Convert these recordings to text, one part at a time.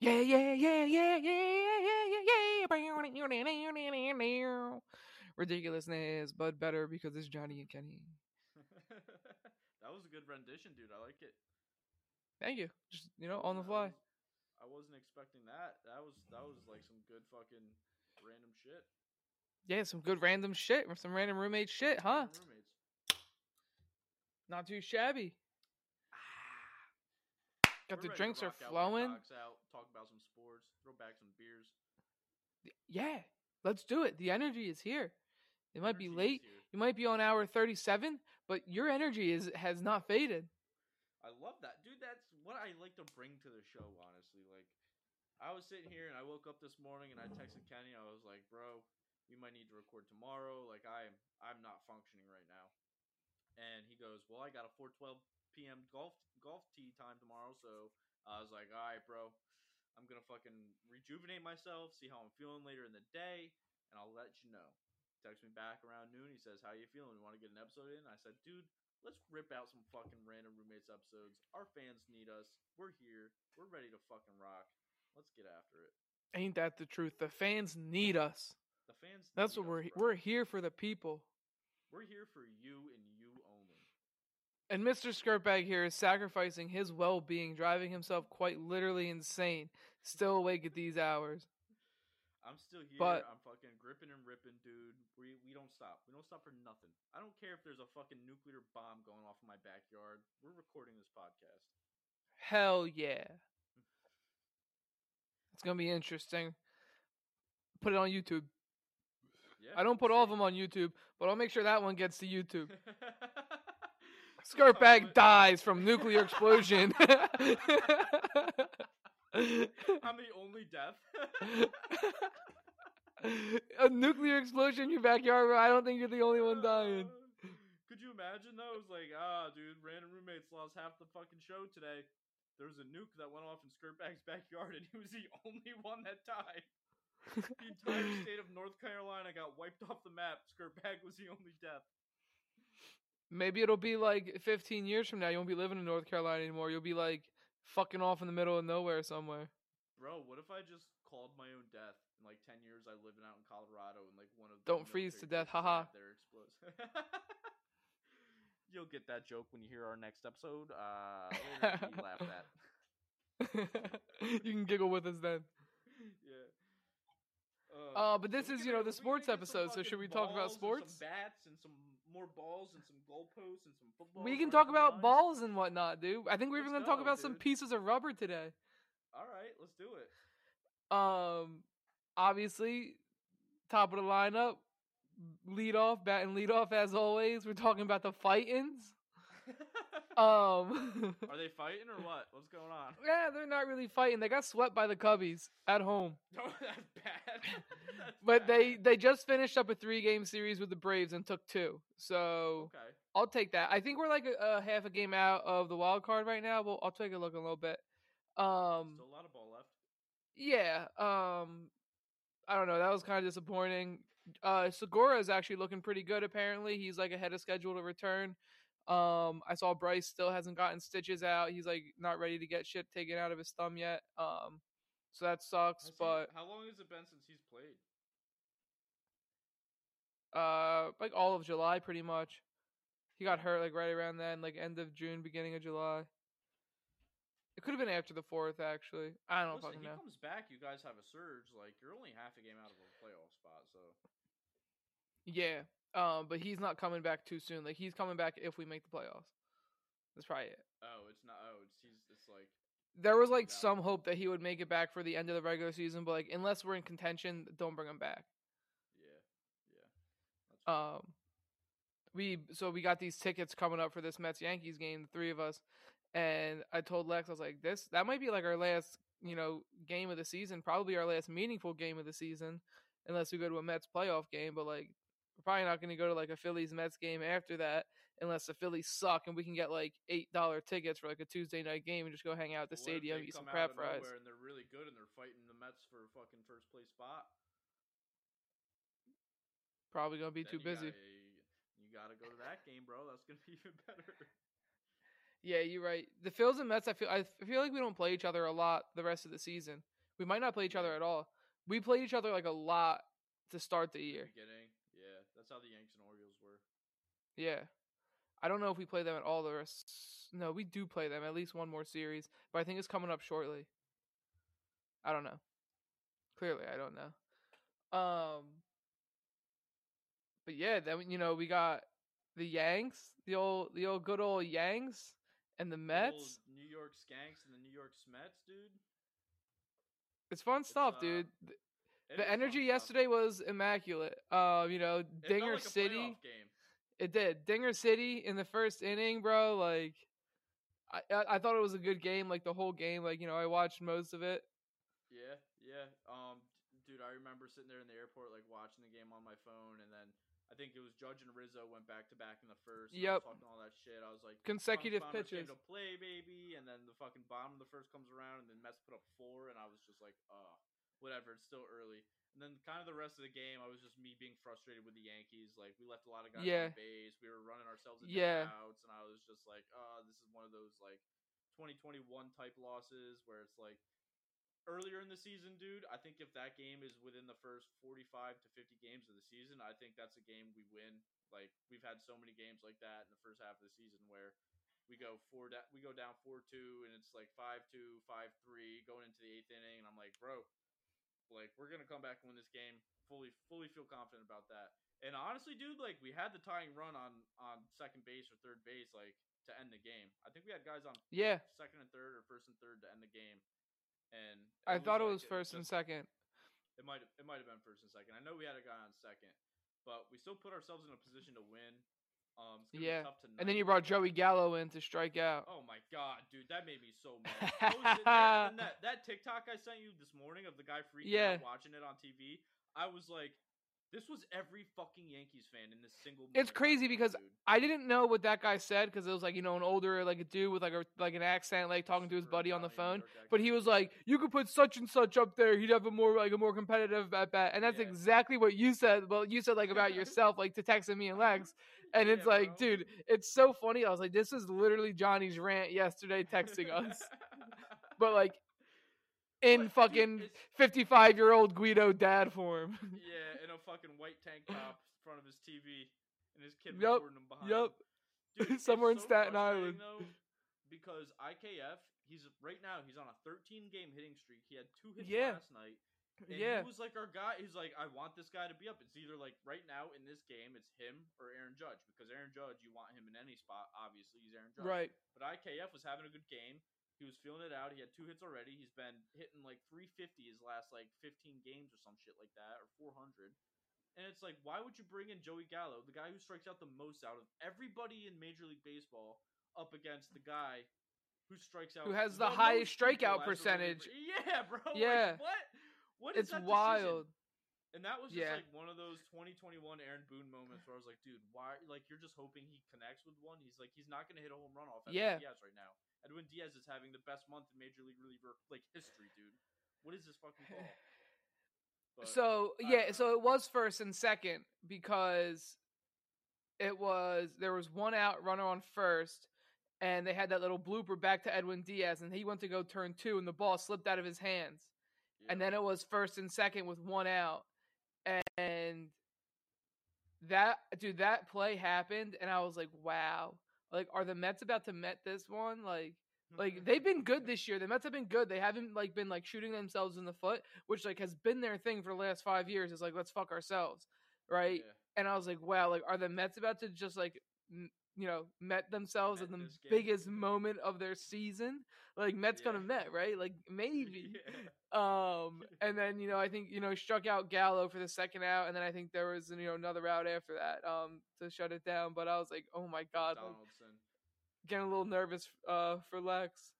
Yeah, yeah, yeah, yeah, yeah, yeah, yeah, yeah. Yeah. Ridiculousness, but better because it's Johnny and Kenny. that was a good rendition, dude. I like it. Thank you. Just you know, on the fly. I wasn't expecting that. That was that was like some good fucking random shit. Yeah, some good random shit from some random roommate shit, huh? Not too shabby. Got the drinks are flowing. Out, talk about some sports, throw back some beers. Yeah, let's do it. The energy is here. It might be Energy is late. You might be on hour 37, but your energy is has not faded. I love that, dude. That's what I like to bring to the show. Honestly, like I was sitting here and I woke up this morning and I texted Kenny. I was like, "Bro, we might need to record tomorrow. Like I'm I'm not functioning right now." And he goes, "Well, I got a 4:12 p.m. golf golf tee time tomorrow, so I was like, all right, bro, I'm gonna fucking rejuvenate myself, see how I'm feeling later in the day, and I'll let you know." Text me back around noon. He says, "How you feeling? You want to get an episode in?" I said, "Dude, let's rip out some fucking random roommates episodes. Our fans need us. We're here. We're ready to fucking rock. Let's get after it. Ain't that the truth? The fans need us. The fans. That's what we're bro. we're here for the people. We're here for you and. And Mr. Skirtbag here is sacrificing his well-being, driving himself quite literally insane, still awake at these hours. I'm still here. But- I'm fucking gripping and ripping, dude. We we don't stop. We don't stop for nothing. I don't care if there's a fucking nuclear bomb going off in my backyard. We're recording this podcast. Hell yeah. It's gonna be interesting. Put it on YouTube. Yeah. I don't put all of them on YouTube, but I'll make sure that one gets to YouTube. Skirtbag dies from nuclear explosion. I'm the only death. A nuclear explosion in your backyard, bro. I don't think you're the only one dying. Could you imagine though? It was like, ah, dude, random roommates lost half the fucking show today. There was a nuke that went off in Skirtbag's backyard, and he was the only one that died. The entire state of North Carolina got wiped off the map. Skirtbag was the only death. Maybe it'll be like 15 years from now. You won't be living in North Carolina anymore. You'll be like fucking off in the middle of nowhere somewhere. Bro, what if I just called my own death? In like ten years, I living out in Colorado, and like one of the Don't freeze to death, haha. There explodes. You'll get that joke when you hear our next episode. Uh, later to be laughed at. you can giggle with us then. yeah. Uh, but this is, you know, the sports episode, so should we talk about sports? Some bats and some more balls and some goalposts and some footballs. We can talk about lines? balls and whatnot, dude. I think we're even gonna talk about some pieces of rubber today. All right, let's do it. Um, obviously, top of the lineup, lead off, bat and lead off as always. We're talking about the fightins. Um, Are they fighting or what? What's going on? yeah, they're not really fighting. They got swept by the Cubbies at home, No, that's bad. That's but they bad. they just finished up a three game series with the Braves and took two. So okay. I'll take that. I think we're like a, a half a game out of the wild card right now. Well, I'll take a look in a little bit. Um, Still a lot of ball left. yeah. Um, I don't know. That was kind of disappointing. Uh, Segura is actually looking pretty good. Apparently, he's like ahead of schedule to return. Um, I saw Bryce still hasn't gotten stitches out. He's like not ready to get shit taken out of his thumb yet. Um, so that sucks. Has he- But how long has it been since he's played? uh, like all of July, pretty much. He got hurt like right around then, like end of June, beginning of July. It could have been after the fourth, actually. I don't Listen, fucking he comes back, you guys have a surge. Like you're only half a game out of a playoff spot, so Yeah. Um, but he's not coming back too soon. Like he's coming back if we make the playoffs. That's probably it. oh, it's not. Oh, it's he's. It's like There was like Yeah. some hope that he would make it back for the end of the regular season, but like unless we're in contention, don't bring him back. yeah, yeah. That's. Um, we so we got these tickets coming up for this Mets Yankees game, the three of us, and I told Lex I was like, this that might be like our last you know game of the season, probably our last meaningful game of the season, unless we go to a Mets playoff game. But like, we're probably not going to go to like a Phillies Mets game after that, unless the Phillies suck and we can get like eight dollar tickets for like a Tuesday night game and just go hang out at the What stadium, eat some crab fries. And they're really good, and they're fighting the Mets for a fucking first place spot. Probably gonna be Then too you busy. Gotta, you gotta go to that game, bro. That's gonna be even better. Yeah, you're right. The Phils and Mets, I feel I feel like we don't play each other a lot the rest of the season. We might not play each other at all. We played each other like a lot to start the year. Yeah, that's how the Yanks and Orioles were. Yeah. I don't know if we play them at all the rest. No, we do play them at least one more series, but I think it's coming up shortly. I don't know. Clearly, I don't know. Um But yeah, then you know, we got the Yanks, the old the old good old Yanks and the Mets. old New York Skanks and the New York Smets, dude. It's fun stuff, uh, dude. The energy yesterday was immaculate. Uh, you know, It Dinger like City. It did. Dinger City in the first inning, bro. Like, I I, I thought it was a good game. Like the whole game. Like you know, I watched most of it. Yeah, yeah. Um, dude, I remember sitting there in the airport, like watching the game on my phone, and then I think it was Judge and Rizzo went back to back in the first. Yep. talking all that shit. I was like, Consecutive pitches. to play, baby, and then the fucking bottom of the first comes around, and then Mets put up four, and I was just like, uh, whatever. It's still early. And then kind of the rest of the game, I was just me being frustrated with the Yankees. Like we left a lot of guys Yeah. on base. We were running ourselves into Yeah. outs, and I was just like, uh, this is one of those like 2021 type losses where it's like earlier in the season, dude, I think if that game is within the first 45 to 50 games of the season, I think that's a game we win. Like we've had so many games like that in the first half of the season where we go four da- we go down 4-2 and it's like 5-2, 5-3 going into the 8th inning and I'm like, "Bro, like we're going to come back and win this game." Fully fully feel confident about that. And honestly, dude, like we had the tying run on on second base or third base like to end the game. I think we had guys on Yeah, second and third or first and third to end the game. And I thought it like was first and just- second. It might it might have been first and second. I know we had a guy on second, but we still put ourselves in a position to win. Um, it's Yeah. be tough tonight. And then you brought Joey Gallo in to strike out. Oh my god, dude, that made me so mad. I was sitting there, and that that TikTok I sent you this morning of the guy freaking Yeah. out watching it on TV, I was like, this was every fucking Yankees fan in this single. It's moment right crazy because dude. I didn't know what that guy said because it was like you know an older like a dude with like a like an accent like talking to his buddy on the phone. But he was like, "You could put such and such up there. He'd have a more like a more competitive at bat." And that's Yeah. exactly what you said. Well, you said like about yourself, like to texting me and Lex. And it's Yeah, like, bro. dude, it's so funny. I was like, this is literally Johnny's rant yesterday texting us, but like in dude, fucking fifty-five year old Guido dad form. Yeah, in a fucking white tank top in front of his TV, and his kid Yup, recording him behind. him. Dude, Somewhere in so Staten Island. Though, because IKF, he's right now he's on a 13 game hitting streak. He had two hits Yeah. last night. And yeah, he was like our guy. He's like, I want this guy to be up. It's either like right now in this game, it's him or Aaron Judge because Aaron Judge, you want him in any spot. Obviously, he's Aaron Judge. right. But IKF was having a good game. He was feeling it out. He had two hits already. He's been hitting like 350 his last like 15 games or some shit like that, or 400. And it's like, why would you bring in Joey Gallo, the guy who strikes out the most out of everybody in Major League Baseball, up against the guy who strikes out Who has the highest strikeout percentage. Yeah, bro. like, Yeah. what? What is It's that decision? wild. And that was just Yeah. like one of those 2021 Aaron Boone moments where I was like, dude, why? Like, you're just hoping he connects with one. He's like, he's not going to hit a home run off Edwin Yeah. Diaz right now. Edwin Diaz is having the best month in Major League reliever like history, dude. What is this fucking ball? But, so yeah, so it was first and second because it was there was one out runner on first, and they had that little blooper back to Edwin Diaz, and he went to go turn two, and the ball slipped out of his hands, and then it was first and second with one out, and that dude that play happened, and I was like, wow, like are the Mets about to met this one, like. Like mm-hmm. they've been good this year. The Mets have been good. They haven't like been like shooting themselves in the foot, which like has been their thing for the last five years. Is like let's fuck ourselves, right? Yeah. And I was like, wow, like are the Mets about to just like you know met themselves Met in the biggest moment of their season? Like Mets gonna met, right? Like maybe. Yeah. Um, and then you know I think you know struck out Gallo for the second out, and then I think there was you know another out after that um to shut it down. But I was like, oh my god, like, getting a little nervous uh for Lex.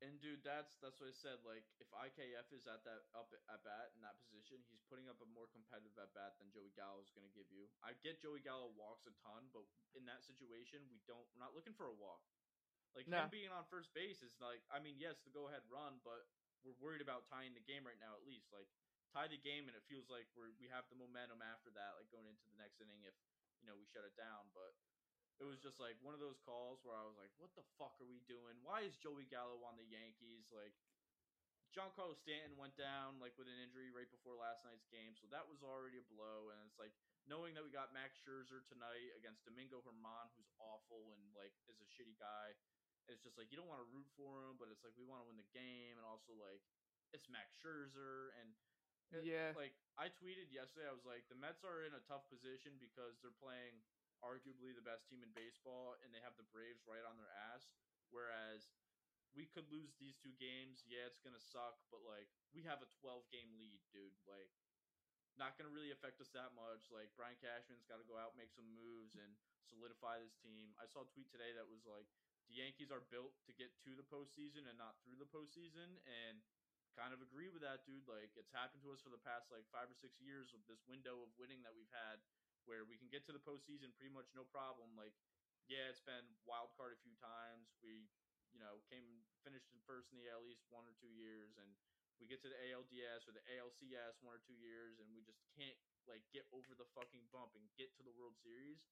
And dude, that's that's what I said. Like, if IKF is at that up at bat in that position, he's putting up a more competitive at bat than Joey Gallo is going to give you. I get Joey Gallo walks a ton, but in that situation, we don't. We're not looking for a walk. Like No. him being on first base is like, I mean, yes, the go ahead run, but we're worried about tying the game right now. At least, like tie the game, and it feels like we're we have the momentum after that, like going into the next inning if you know we shut it down. But it was just like one of those calls where I was like, "What the fuck are we doing? Why is Joey Gallo on the Yankees?" Like, John Giancarlo Stanton went down like with an injury right before last night's game, so that was already a blow. And it's like knowing that we got Max Scherzer tonight against Domingo Germán, who's awful and like is a shitty guy. It's just like you don't want to root for him, but it's like we want to win the game, and also like it's Max Scherzer and it- Yeah. like I tweeted yesterday, I was like, the Mets are in a tough position because they're playing arguably the best team in baseball, and they have the Braves right on their ass. Whereas we could lose these two games. Yeah, it's gonna suck, but like we have a 12 game lead, dude. Like, not gonna really affect us that much. Like Brian Cashman's got to go out, make some moves, and solidify this team. I saw a tweet today that was like, the Yankees are built to get to the postseason and not through the postseason, and kind of agree with that, dude. Like it's happened to us for the past like five or six years of this window of winning that we've had, where we can get to the postseason pretty much no problem. Like, yeah, it's been wild card a few times. We, you know, came finished in first in the AL East one or two years, and we get to the ALDS or the ALCS one or two years, and we just can't like get over the fucking bump and get to the World Series.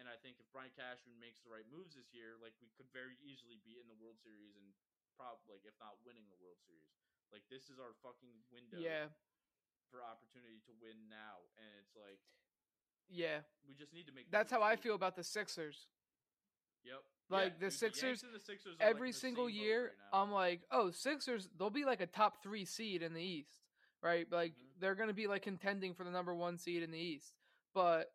And I think if Brian Cashman makes the right moves this year, like we could very easily be in the World Series and probably like if not winning the World Series. Like this is our fucking window Yeah. for opportunity to win now, and it's like Yeah. we just need to make. That's how I feel about the Sixers. Yep. Like, the dude, Sixers, the Sixers like, Every the single year, right. I'm like, oh, Sixers, they'll be like a top three seed in the East, right? Like, Mhm. they're going to be like contending for the number one seed in the East. But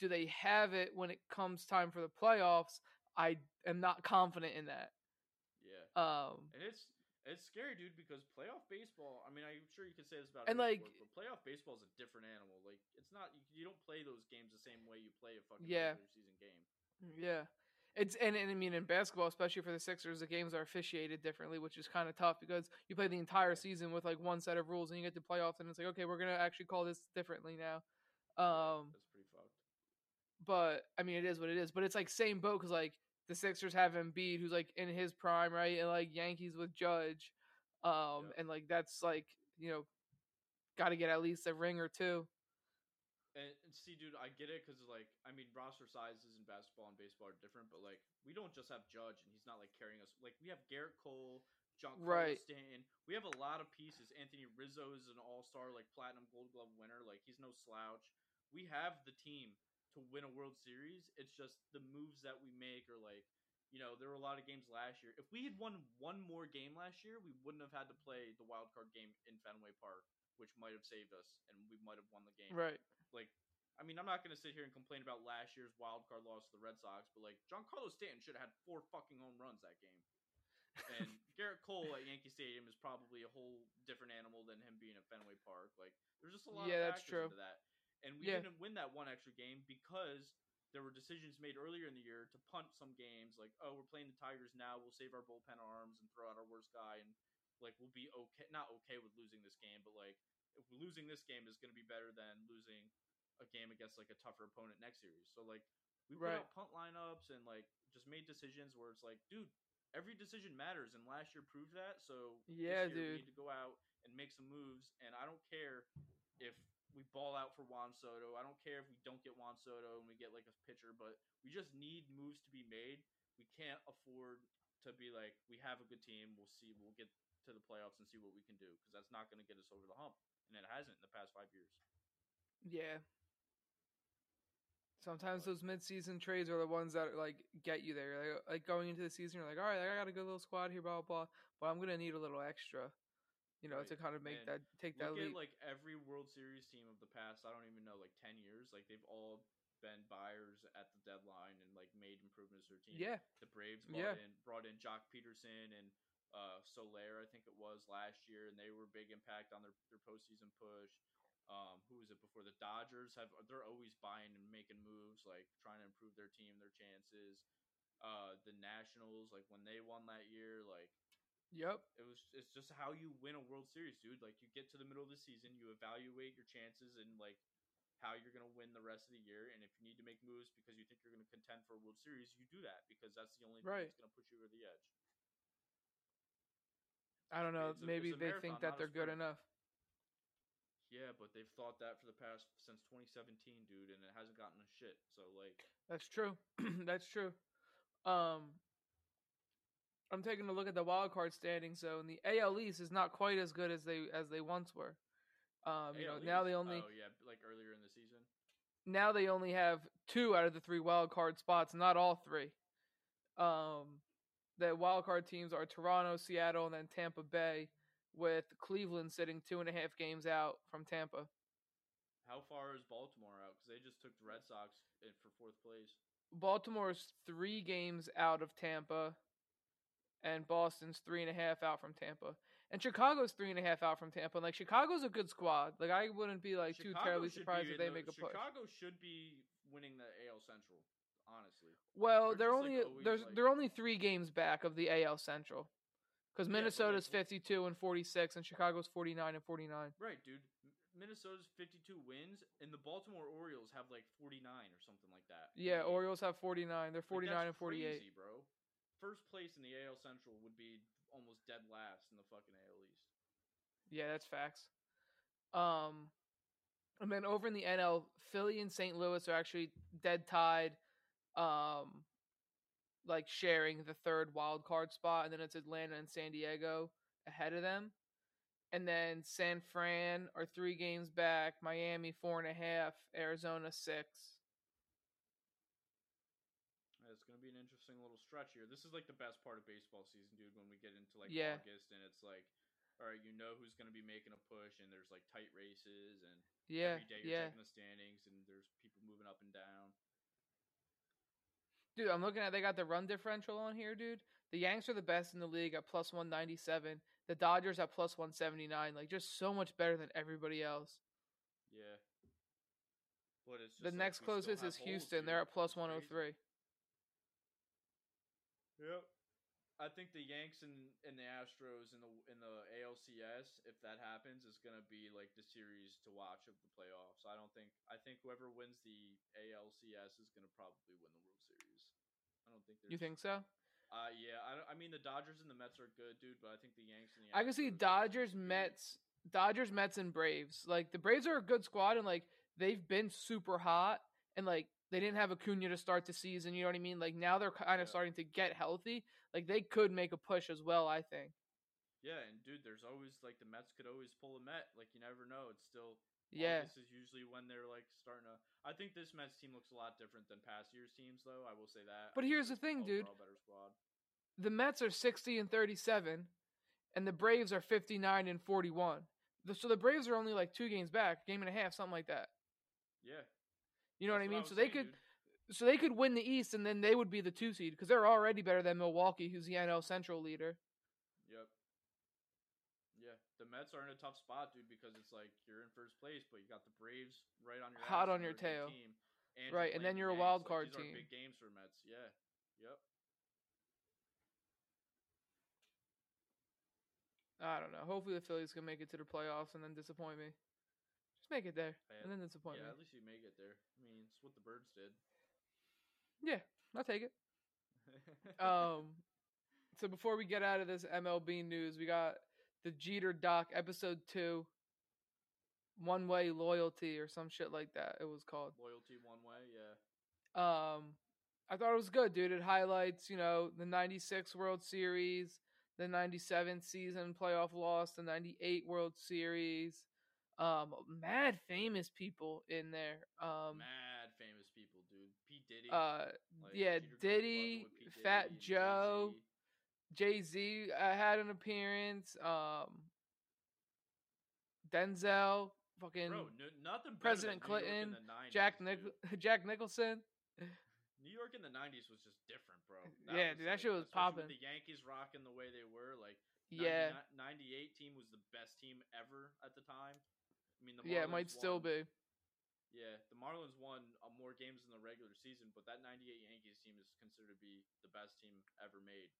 do they have it when it comes time for the playoffs? I am not confident in that. yeah, Um, and it's it's scary, dude, because playoff baseball. I mean, I'm sure you could say this about And, like- sport, but playoff baseball is a different animal. Like, it's not you, you don't play those games the same way you play a fucking Yeah. regular season game. Yeah. It's and, and I mean in basketball, especially for the Sixers, the games are officiated differently, which is kind of tough because you play the entire season with like one set of rules, and you get to playoffs, and it's like, okay, we're gonna actually call this differently now. Um, that's pretty fucked. but I mean, it is what it is. But it's like same boat because like the Sixers have Embiid, who's like in his prime, right, and like Yankees with Judge, um, Yep. and like that's like you know, got to get at least a ring or two. And, and see, dude, I get it because like I mean, roster sizes in basketball and baseball are different, but like we don't just have Judge and he's not like carrying us. Like we have Gerrit Cole, John Right. Stanton. We have a lot of pieces. Anthony Rizzo is an all star, like platinum Gold Glove winner. Like he's no slouch. We have the team to win a World Series. It's just the moves that we make are like. You know, there were a lot of games last year. If we had won one more game last year, we wouldn't have had to play the wild card game in Fenway Park, which might have saved us, and we might have won the game Right. like I mean, I'm not going to sit here and complain about last year's wild card loss to the Red Sox, but like Giancarlo Stanton should have had four fucking home runs that game. And Gerrit Cole at Yankee Stadium is probably a whole different animal than him being at Fenway Park. Like there's just a lot Yeah, of that's true. into that. And we Yeah. didn't win that one extra game because there were decisions made earlier in the year to punt some games like, oh, we're playing the Tigers now, we'll save our bullpen arms and throw out our worst guy and like we'll be okay not okay with losing this game, but like losing this game is going to be better than losing a game against like a tougher opponent next series. So like we put Right. out punt lineups and like just made decisions where it's like, dude, every decision matters, and last year proved that. So this Yeah, year dude. we need to go out and make some moves. And I don't care if we ball out for Juan Soto. I don't care if we don't get Juan Soto and we get like a pitcher, but we just need moves to be made. We can't afford to be like we have a good team. We'll see. We'll get to the playoffs and see what we can do because that's not going to get us over the hump, and it hasn't in the past five years. Yeah. Sometimes But- those mid-season trades are the ones that like get you there. Like, like going into the season, you're like, all right, I got a good little squad here, blah blah, blah but I'm gonna need a little extra, you know, Right. to kind of make And that take that Look at like every World Series team of the past. I don't even know, like ten years. Like they've all been buyers at the deadline and like made improvements to their team. yeah, The Braves brought Yeah. in brought in Joc Pederson and uh, Soler, I think it was last year, and they were a big impact on their their postseason push. Um, who was it before? The Dodgers have they're always buying and making moves, like trying to improve their team, their chances. Uh, the Nationals, like when they won that year, like yep, it was it's just how you win a World Series, dude. Like you get to the middle of the season, you evaluate your chances and like how you're gonna win the rest of the year. And if you need to make moves because you think you're gonna contend for a World Series, you do that because that's the only thing Right. that's gonna push you over the edge. I don't know. A- maybe they marathon, think that they're good enough. Yeah, but they've thought that for the past since 2017, dude, and it hasn't gotten a shit. So like, That's true. That's true. Um, I'm taking a look at the wild card standings. So, in the AL East is not quite as good as they as they once were. Um, you know, now they only Oh yeah, like earlier in the season. now they only have two out of the three wild card spots, not all three. Um, the wild card teams are Toronto, Seattle, and then Tampa Bay, with Cleveland sitting two and a half games out from Tampa. How far is Baltimore out? Because they just took the Red Sox in for fourth place. Baltimore's three games out of Tampa, and Boston's three and a half out from Tampa. And Chicago's three and a half out from Tampa. And like Chicago's a good squad. Like I wouldn't be like too terribly surprised if they the- make a push. Chicago should be winning the AL Central. Honestly, Well, They're they're like, only always, there's like- they're only three games back of the AL Central, because Yeah, like, Minnesota's w- 52 and 46, and Chicago's 49 and 49. right, dude. Minnesota's 52 wins, and the Baltimore Orioles have like 49 or something like that. Yeah, Like, Orioles have 49. They're 49 that's and 48. Crazy, bro. First place in the AL Central would be almost dead last in the fucking AL East. Yeah, that's facts. Um, and then over in the NL, Philly and St. Louis are actually dead tied. Um, like sharing the third wild card spot, and then it's Atlanta and San Diego ahead of them. And then San Fran are three games back. Miami four and a half. Arizona six. Yeah, It's gonna be an interesting little stretch here. This is like the best part of baseball season, dude. When we get into like Yeah. August, and it's like, all right, you know who's gonna be making a push, and there's like tight races, and Yeah, every day you're yeah. checking the standings, and there's people moving up and down. Dude, I'm looking at they got the run differential on here, dude. The Yanks are the best in the league at plus 197. The Dodgers at plus 179. Like just so much better than everybody else. Yeah. But it's just The like next closest is holes Houston. They're at plus It's crazy. 103. Yep. I think the Yanks and, and the Astros in the in the ALCS, if that happens, is gonna be like the series to watch of the playoffs. I don't think I think whoever wins the ALCS is gonna probably win the World Series. I don't think there's You think so? Uh yeah, I don't, I mean the Dodgers and the Mets are good, dude, but I think the Yanks and the I can see Dodgers, gonna Mets, Dodgers, Mets, and Braves. Like the Braves are a good squad, and like they've been super hot, and like they didn't have Acuna to start the season. You know what I mean? Like now they're kind of Yeah. starting to get healthy. Like they could make a push as well. I think. Yeah, and dude, there's always like the Mets could always pull a Met. Like you never know. It's still Yeah. This is usually when they're like starting to. I think this Mets team looks a lot different than past years' teams, though. I will say that. But think here's the thing, dude. overall better squad. the Mets are 60 and 37, and the Braves are 59 and 41. The- So the Braves are only like two games back, game and a half, something like that. Yeah, You know what I that's mean? was so they saying, could, dude. so they could win the East, and then they would be the two seed because they're already better than Milwaukee, who's the NL Central leader. Yep. Yeah, the Mets are in a tough spot, dude, because it's like you're in first place, but you got the Braves right on your Hot on your they're a good tail. team, and Right, and then you're a wild Like, card are team. big games for Mets. Yeah. Yep. I don't know. Hopefully the Phillies can make it to the playoffs and then disappoint me. Just make it there and then disappoint yeah, at least you make it there. I mean, it's what the Birds did. Yeah, I'll take it. Um, so before we get out of this MLB news, we got the Jeter doc episode two, one way loyalty or some shit like that. It was called. Loyalty one way, yeah. Um, I thought it was good, dude. It highlights, you know, the '96 World Series, the '97 season playoff loss, the '98 World Series. Um, mad famous people in there. Um, Mad famous people, dude. P Diddy. uh, like, yeah, Diddy, P. Fat Joe. jay-z i uh, had an appearance. Um, Denzel, fucking Bro, nothing President than New York Clinton, 90s, Jack dude. Nic- Jack Nicholson. New York in the '90s was just different, bro. Yeah, dude, that shit was popping. The Yankees rocking the way they were, like Yeah, '98 team was the best team ever at the time. I mean, the yeah, it might Marlins still won- be. Yeah, the Marlins won uh, more games in the regular season, but that '98 Yankees team is considered to be the best team ever made.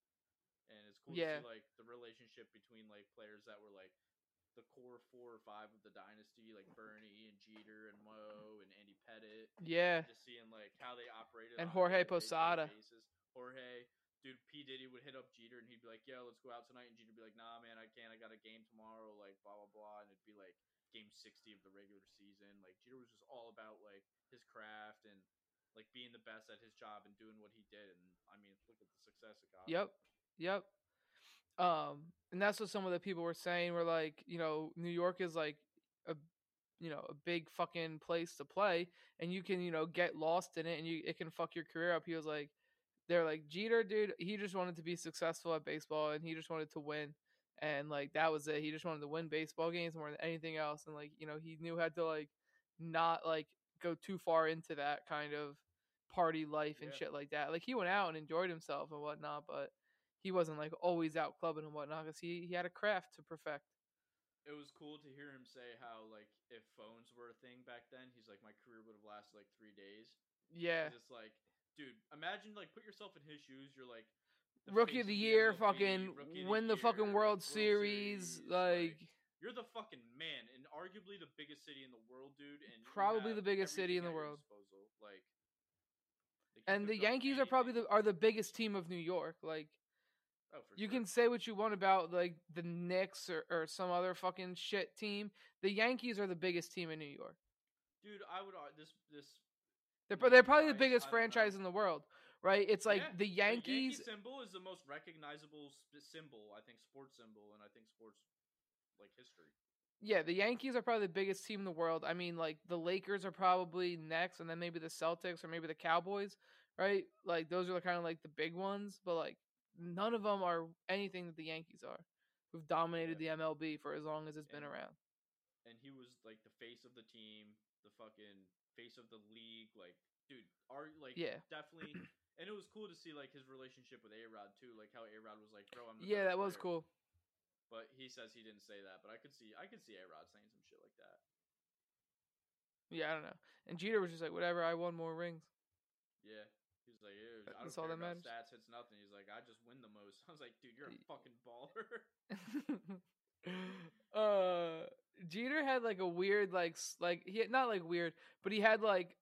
And it's cool Yeah. to see like the relationship between like players that were like the core four or five of the dynasty, like Bernie and Jeter and Mo and Andy Pettitte. Yeah, just seeing like how they operated And Jorge Posada. basis. Jorge, dude, P Diddy would hit up Jeter and he'd be like, "Yo, let's go out tonight," and Jeter would be like, "Nah, man, I can't. I got a game tomorrow." Like blah blah blah, and it'd be like game 60 of the regular season. Like Jeter was just all about like his craft and like being the best at his job and doing what he did. And I mean, look at the success it got. Yep. Yep. Um, and that's what some of the people were saying. Were like, you know, New York is like a, you know, a big fucking place to play, and you can, you know, get lost in it, and you it can fuck your career up. He was like, they're like Jeter, dude. He just wanted to be successful at baseball, and he just wanted to win, and like that was it. He just wanted to win baseball games more than anything else, and like you know, he knew how to like not like go too far into that kind of party life and Yeah. shit like that. Like he went out and enjoyed himself and whatnot, but he wasn't like always out clubbing and whatnot because he, he had a craft to perfect. It was cool to hear him say how like if phones were a thing back then, he's like my career would have lasted like three days. Yeah, It's like, dude, imagine like put yourself in his shoes. You're like Rookie of the year, fucking Rookie win the fucking Year, World, like, Series, like, you're the fucking man, and arguably the biggest city in the world, dude. And Probably the biggest city in the world. disposal. Like, like, and the Yankees are probably the are the biggest team of New York. Like Oh, you sure. can say what you want about like the Knicks or, or some other fucking shit team. The Yankees are the biggest team in New York. dude. I would ar- this this. They're, they're probably the biggest don't know. franchise in the world, right? It's like Yeah, the Yankee Yankees. symbol is the most recognizable symbol, I think, sports symbol, and I think sports like history. Yeah, the Yankees are probably the biggest team in the world. I mean, like the Lakers are probably next, and then maybe the Celtics or maybe the Cowboys, right? Like those are kind of like the big ones, but like none of them are anything that the Yankees are, who've dominated the MLB for as long as it's been around. and he was like the face of the team, the fucking face of the league. Like, dude, are like Yeah. definitely. And it was cool to see like his relationship with A Rod too, like how A Rod was like, "Bro, I'm." The Yeah, that was player." cool. But he says he didn't say that. But I could see, I could see A Rod saying some shit like that. Yeah, I don't know. And Jeter was just like, whatever, I won more rings. Yeah, he's like, "Ew, I don't That's all care that about matters. stats. It's nothing." He's like, "I just win the most." I was like, "Dude, you're a fucking baller." uh Jeter had like a weird like like he had, not like weird, but he had like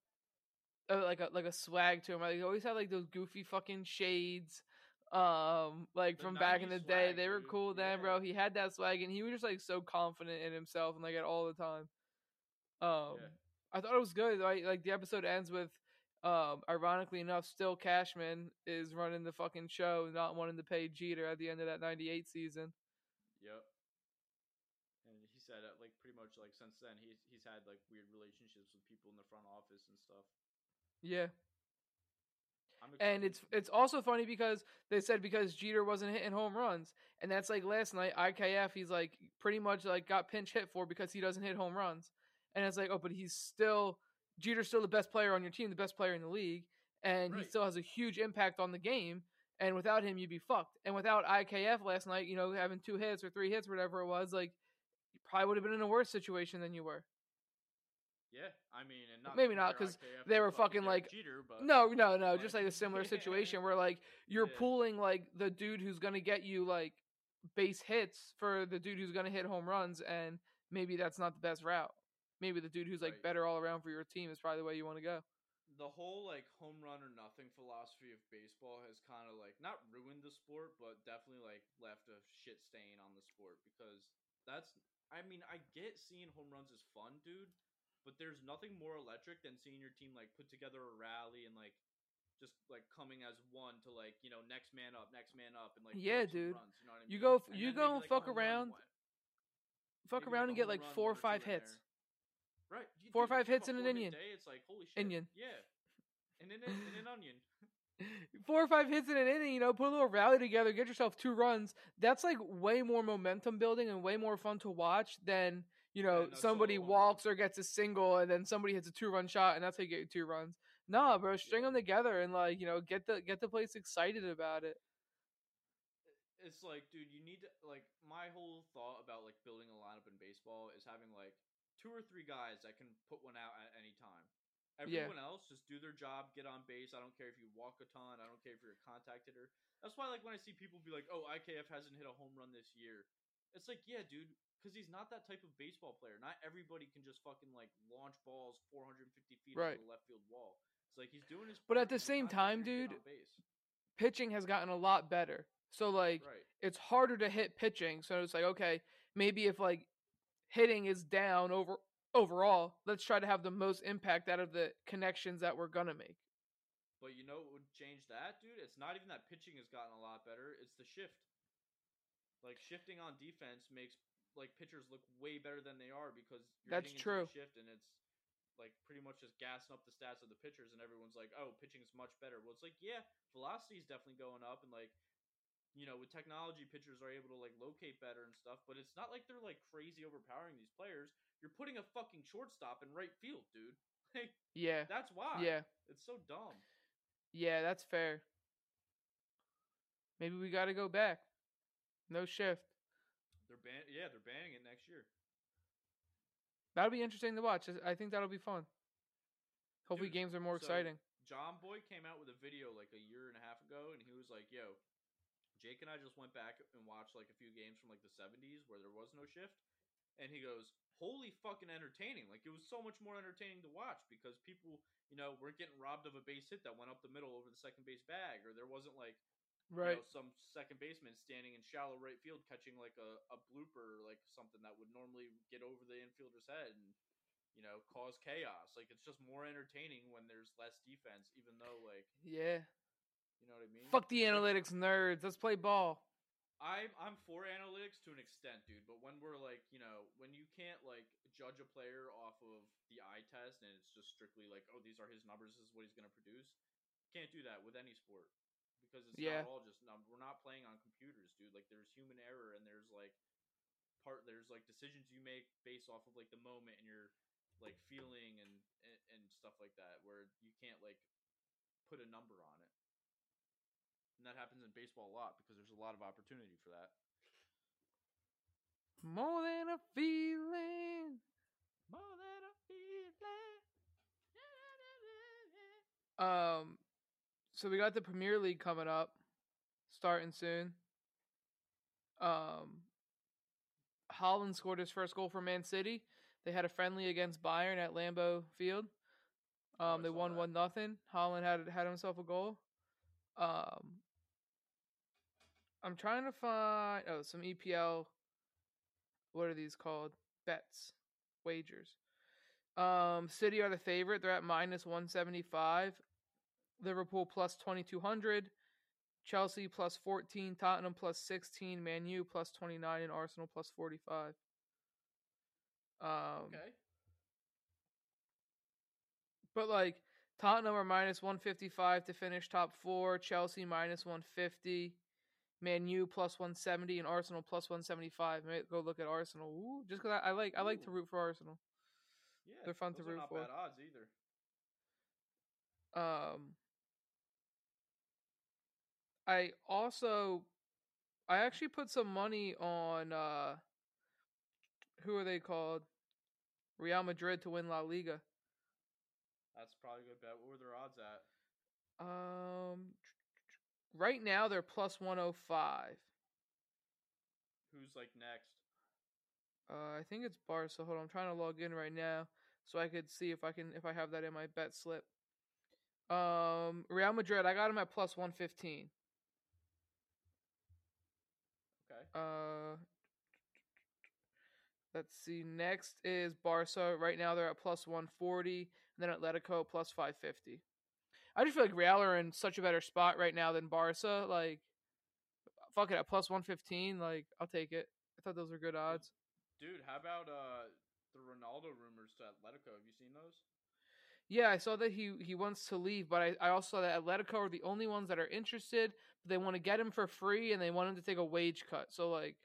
uh, like a like a swag to him. Like, he always had like those goofy fucking shades. Um, like The from back in 90s the day, they were dude. cool then, Yeah. bro. He had that swag, and he was just like so confident in himself and like at all the time. Um, Yeah. I thought it was good. Right, like the episode ends with, um, ironically enough, still Cashman is running the fucking show, not wanting to pay Jeter at the end of that '98 season. Yep. And he said, uh, like, pretty much like since then, he's he's had like weird relationships with people in the front office and stuff. Yeah. And it's it's also funny because they said because Jeter wasn't hitting home runs, and that's like last night IKF he's like pretty much like got pinch hit for because he doesn't hit home runs, and it's like oh but he's still Jeter's still the best player on your team, the best player in the league, and he still has a huge impact on the game. And without him, you'd be fucked. And without IKF last night, you know, having two hits or three hits, whatever it was, like you probably would have been in a worse situation than you were. Yeah, I mean, and not Maybe not, because they were fucking, like- Jeter, but No, no, no. Just like a similar situation where like you're Yeah. pulling like the dude who's gonna get you like base hits for the dude who's gonna hit home runs, and maybe that's not the best route. Maybe the dude who's like Right. better all around for your team is probably the way you want to go. the whole like home run or nothing philosophy of baseball has kind of like not ruined the sport, but definitely like left a shit stain on the sport because that's. I mean, I get seeing home runs is fun, dude, but there's nothing more electric than seeing your team like put together a rally and like just like coming as one to like you know next man up, next man up, and like Yeah, dude. runs, you know I You go And you go and like, fuck around. Fuck Maybe, around and get like four or five hits. there. Right. you- Four or five hits in an four-hit Day, it's like holy shit. Onion, Yeah. And an, and an onion. Four or five hits in an inning, you know, put a little rally together, get yourself two runs. That's like way more momentum building and way more fun to watch than you know Than a somebody home walks or gets a single and then somebody hits a two run shot and that's how you get two runs. Nah, bro, string Yeah. them together and like you know get the get the place excited about it. It's like, dude, you need to like my whole thought about like building a lineup in baseball is having like two or three guys that can put one out at any time. Yeah. Everyone else just do their job, get on base. I don't care if you walk a ton. I don't care if you're a contact hitter. That's why, like, when I see people be like, "Oh, IKF hasn't hit a home run this year," it's like, yeah, dude, because he's not that type of baseball player. Not everybody can just fucking like launch balls 450 feet Right. over the left field wall. It's like he's doing his. But at the same time, dude. Pitching has gotten a lot better. So like right? it's harder to hit pitching. So it's like, okay, maybe if like hitting is down over overall. Let's try to have the most impact out of the connections that we're gonna make. But you know what would change that, dude? It's not even that pitching has gotten a lot better. It's the shift. Like shifting on defense makes like pitchers look way better than they are because you're That's into true. shift and it's like pretty much just gassing up the stats of the pitchers and everyone's like, "Oh, pitching is much better." Well, it's like, yeah, velocity is definitely going up and like you know, with technology, pitchers are able to like locate better and stuff, but it's not like they're like crazy overpowering these players. You're putting a fucking shortstop in right field, dude. Like Yeah. that's why. Yeah. It's so dumb. Yeah, that's fair. Maybe we got to go back. No shift. They're ban yeah, they're banning it next year. That'll be interesting to watch. I think that'll be fun. Hopefully, Dude, games are more so- exciting. Jomboy came out with a video like a year and a half ago, and he was like, "Yo, Jake and I just went back and watched like a few games from like the '70s where there was no shift," and he goes, "Holy fucking entertaining! Like it was so much more entertaining to watch because people, you know, weren't getting robbed of a base hit that went up the middle over the second base bag, or there wasn't like Right. you know, some second baseman standing in shallow right field catching like a, a blooper, like something that would normally get over the infielder's head and you know cause chaos. Like it's just more entertaining when there's less defense, even though like Yeah. you know what I mean. Fuck the analytics nerds. Let's play ball. I'm I'm for analytics to an extent, dude. But when we're like, you know, when you can't like judge a player off of the eye test and it's just strictly like, oh, these are his numbers, this is what he's gonna produce. Can't do that with any sport because it's Yeah. not all just. We're not playing on computers, dude. Like there's human error and there's like part there's like decisions you make based off of like the moment and your like feeling and, and and stuff like that where you can't like put a number on it. And that happens in baseball a lot because there's a lot of opportunity for that. More than a feeling. More than a feeling. Um, so we got the Premier League coming up, starting soon. Um, Haaland scored his first goal for Man City. They had a friendly against Bayern at Lambeau Field. Oh, Um, they won one nothing. Haaland had had himself a goal. Um, I'm trying to find oh some EPL. What are these called? Bets, wagers. Um, City are the favorite. They're at minus 175. Liverpool plus 2200. Chelsea plus 14. Tottenham plus 16. Man U plus 29. And Arsenal plus 45. Um, Okay. But like Tottenham are minus 155 to finish top four. Chelsea minus 150. Man U plus 170 and Arsenal plus 175. May go look at Arsenal. Ooh, just because I, I like I like to root for Arsenal. Yeah, They're fun to root not for. bad odds either. Um, I also, I actually put some money on uh, who are they called? Real Madrid to win La Liga. That's probably a good bet. What were their odds at? Um, right now they're plus one hundred five. Who's like next? Uh, I think it's Barca. Hold on, I'm trying to log in right now so I could see if I can if I have that in my bet slip. Um, Real Madrid, I got them at plus one fifteen. Okay. Uh, let's see. Next is Barca. Right now they're at plus one forty, and then Atletico plus five fifty. I just feel like Real are in such a better spot right now than Barca. Like, fuck it, at plus one fifteen, like I'll take it. I thought those were good odds. Dude, how about uh the Ronaldo rumors to Atletico? Have you seen those? Yeah, I saw that he he wants to leave, but I, I also saw that Atletico are the only ones that are interested. They want to get him for free, and they want him to take a wage cut. So like,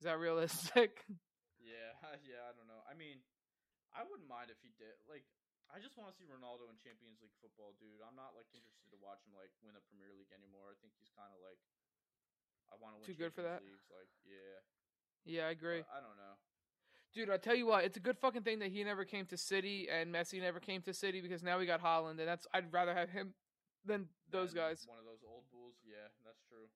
is that realistic? Yeah, yeah, I don't know. I mean, I wouldn't mind if he did. Like, I just want to see Ronaldo in Champions League football, dude. I'm not like interested to watch him like win the Premier League anymore. I think he's kind of like, I want to win Too good for that? Leagues. Like, yeah, yeah, I agree. I don't know. Dude, I'll tell you what, it's a good fucking thing that he never came to City and Messi never came to City because now we got Haaland, and that's I'd rather have him than those Then guys. One of those old bulls. Yeah, that's true.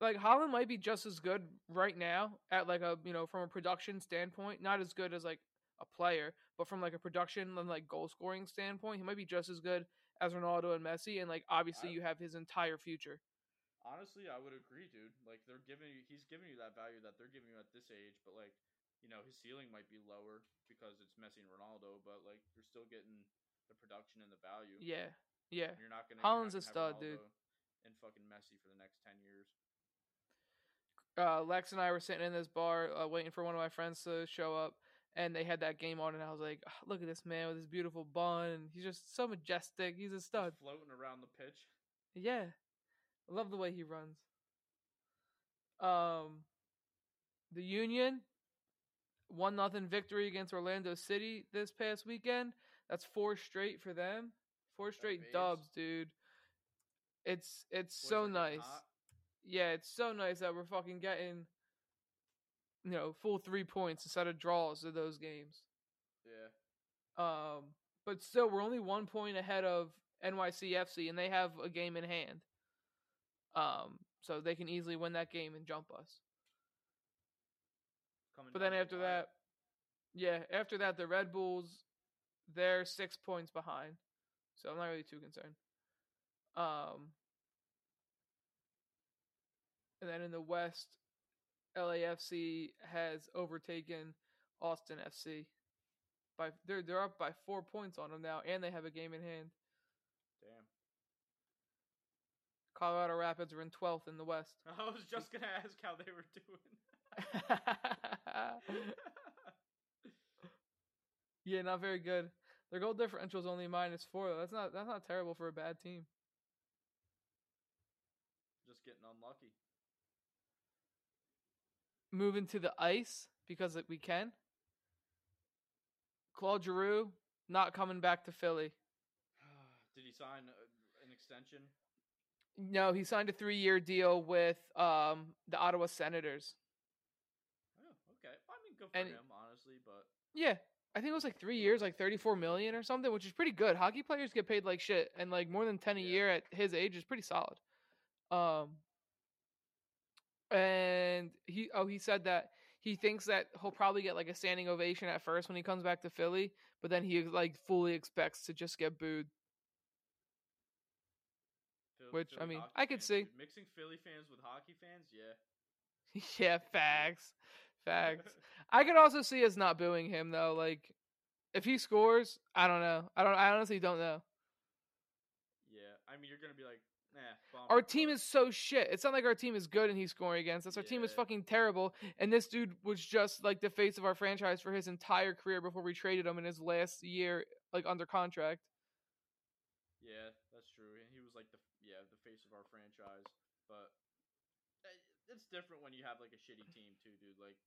Like Haaland might be just as good right now at like a you know from a production standpoint, not as good as like a player, but from like a production and like goal scoring standpoint, he might be just as good as Ronaldo and Messi, and like obviously I- you have his entire future. honestly, I would agree, dude. Like they're giving you, he's giving you that value that they're giving you at this age, but like, you know, his ceiling might be lower because it's Messi and Ronaldo, but like you're still getting the production and the value. Yeah, yeah. You're not gonna. A not gonna have stud, dude. And fucking Messi for the next ten years. uh, Lex and I were sitting in this bar uh, waiting for one of my friends to show up, and they had that game on, and I was like, "Ah, "Look at this man with his beautiful bun. and He's just so majestic. He's a stud." Floating around the pitch. Yeah, I love the way he runs. Um, the Union one nothing victory against Orlando City this past weekend. That's four straight for them. Four straight dubs, dude. It's it's so nice. hot. Yeah, it's so nice that we're fucking getting you know, full three points instead of draws of those games. Yeah. Um, but still, we're only one point ahead of NYCFC, and they have a game in hand. Um, so they can easily win that game and jump us. Coming But then after the that, yeah, after that, the Red Bulls, they're six points behind. So I'm not really too concerned. Um, and then in the West, LAFC has overtaken Austin FC. By they're they're up by four points on them now, and they have a game in hand. damn. Colorado Rapids are in twelfth in the West. I was just gonna ask how they were doing. yeah, not very good. Their goal differential is only minus four. That's not that's not terrible for a bad team. just getting unlucky. Moving to the ice because we can. Claude Giroux not coming back to Philly. Did he sign uh, an extension? No, he signed a three-year deal with um, the Ottawa Senators. Oh, okay. I mean, good for And- him, honestly, but Yeah, I think it was like three years, like thirty-four million or something, which is pretty good. Hockey players get paid like shit, and like more than ten a year at his age is pretty solid. Um, and he oh he said that he thinks that he'll probably get like a standing ovation at first when he comes back to Philly, but then he like fully expects to just get booed. Phil- Which, I mean, I could fans, see. dude. mixing Philly fans with hockey fans. Yeah, yeah, facts, facts. I could also see us not booing him though. Like, if he scores, I don't know. I don't. I honestly don't know. yeah. I mean, you're gonna be like, nah. Our team is so shit. It's not like our team is good and he's scoring against us. Our team is fucking terrible. And this dude was just like the face of our franchise for his entire career before we traded him in his last year, like under contract. Yeah, that's true. And he was like the yeah the face of our franchise, but eh, it's different when you have like a shitty team too, dude. Like,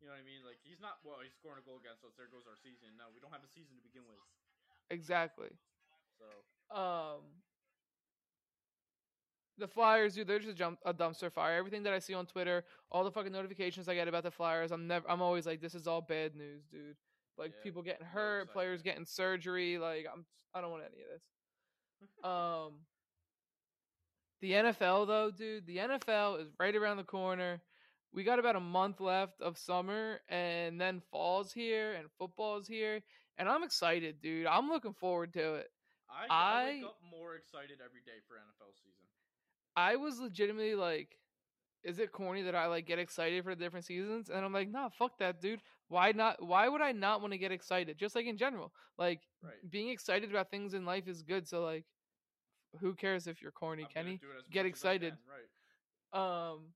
you know what I mean? Like he's not well, he's scoring a goal against us. There goes our season. No, we don't have a season to begin with. Exactly. So Um, the Flyers, dude, they're just a, jump, a dumpster fire. Everything that I see on Twitter, all the fucking notifications I get about the Flyers, I'm never, I'm always like, this is all bad news, dude. Like Yeah, people getting hurt, players getting surgery. Like I'm, I don't want any of this. Um, the NFL though, dude, the NFL is right around the corner. We got about a month left of summer, and then fall's here, and football's here, and I'm excited, dude. I'm looking forward to it. I, I wake up more excited every day for NFL season. I was legitimately like, is it corny that I like get excited for the different seasons? And I'm like, nah, fuck that, dude. Why not? Why would I not want to get excited? Just like in general, like Right. being excited about things in life is good. So like, who cares if you're corny, I'm Kenny? do it as Get I excited. Right. Um,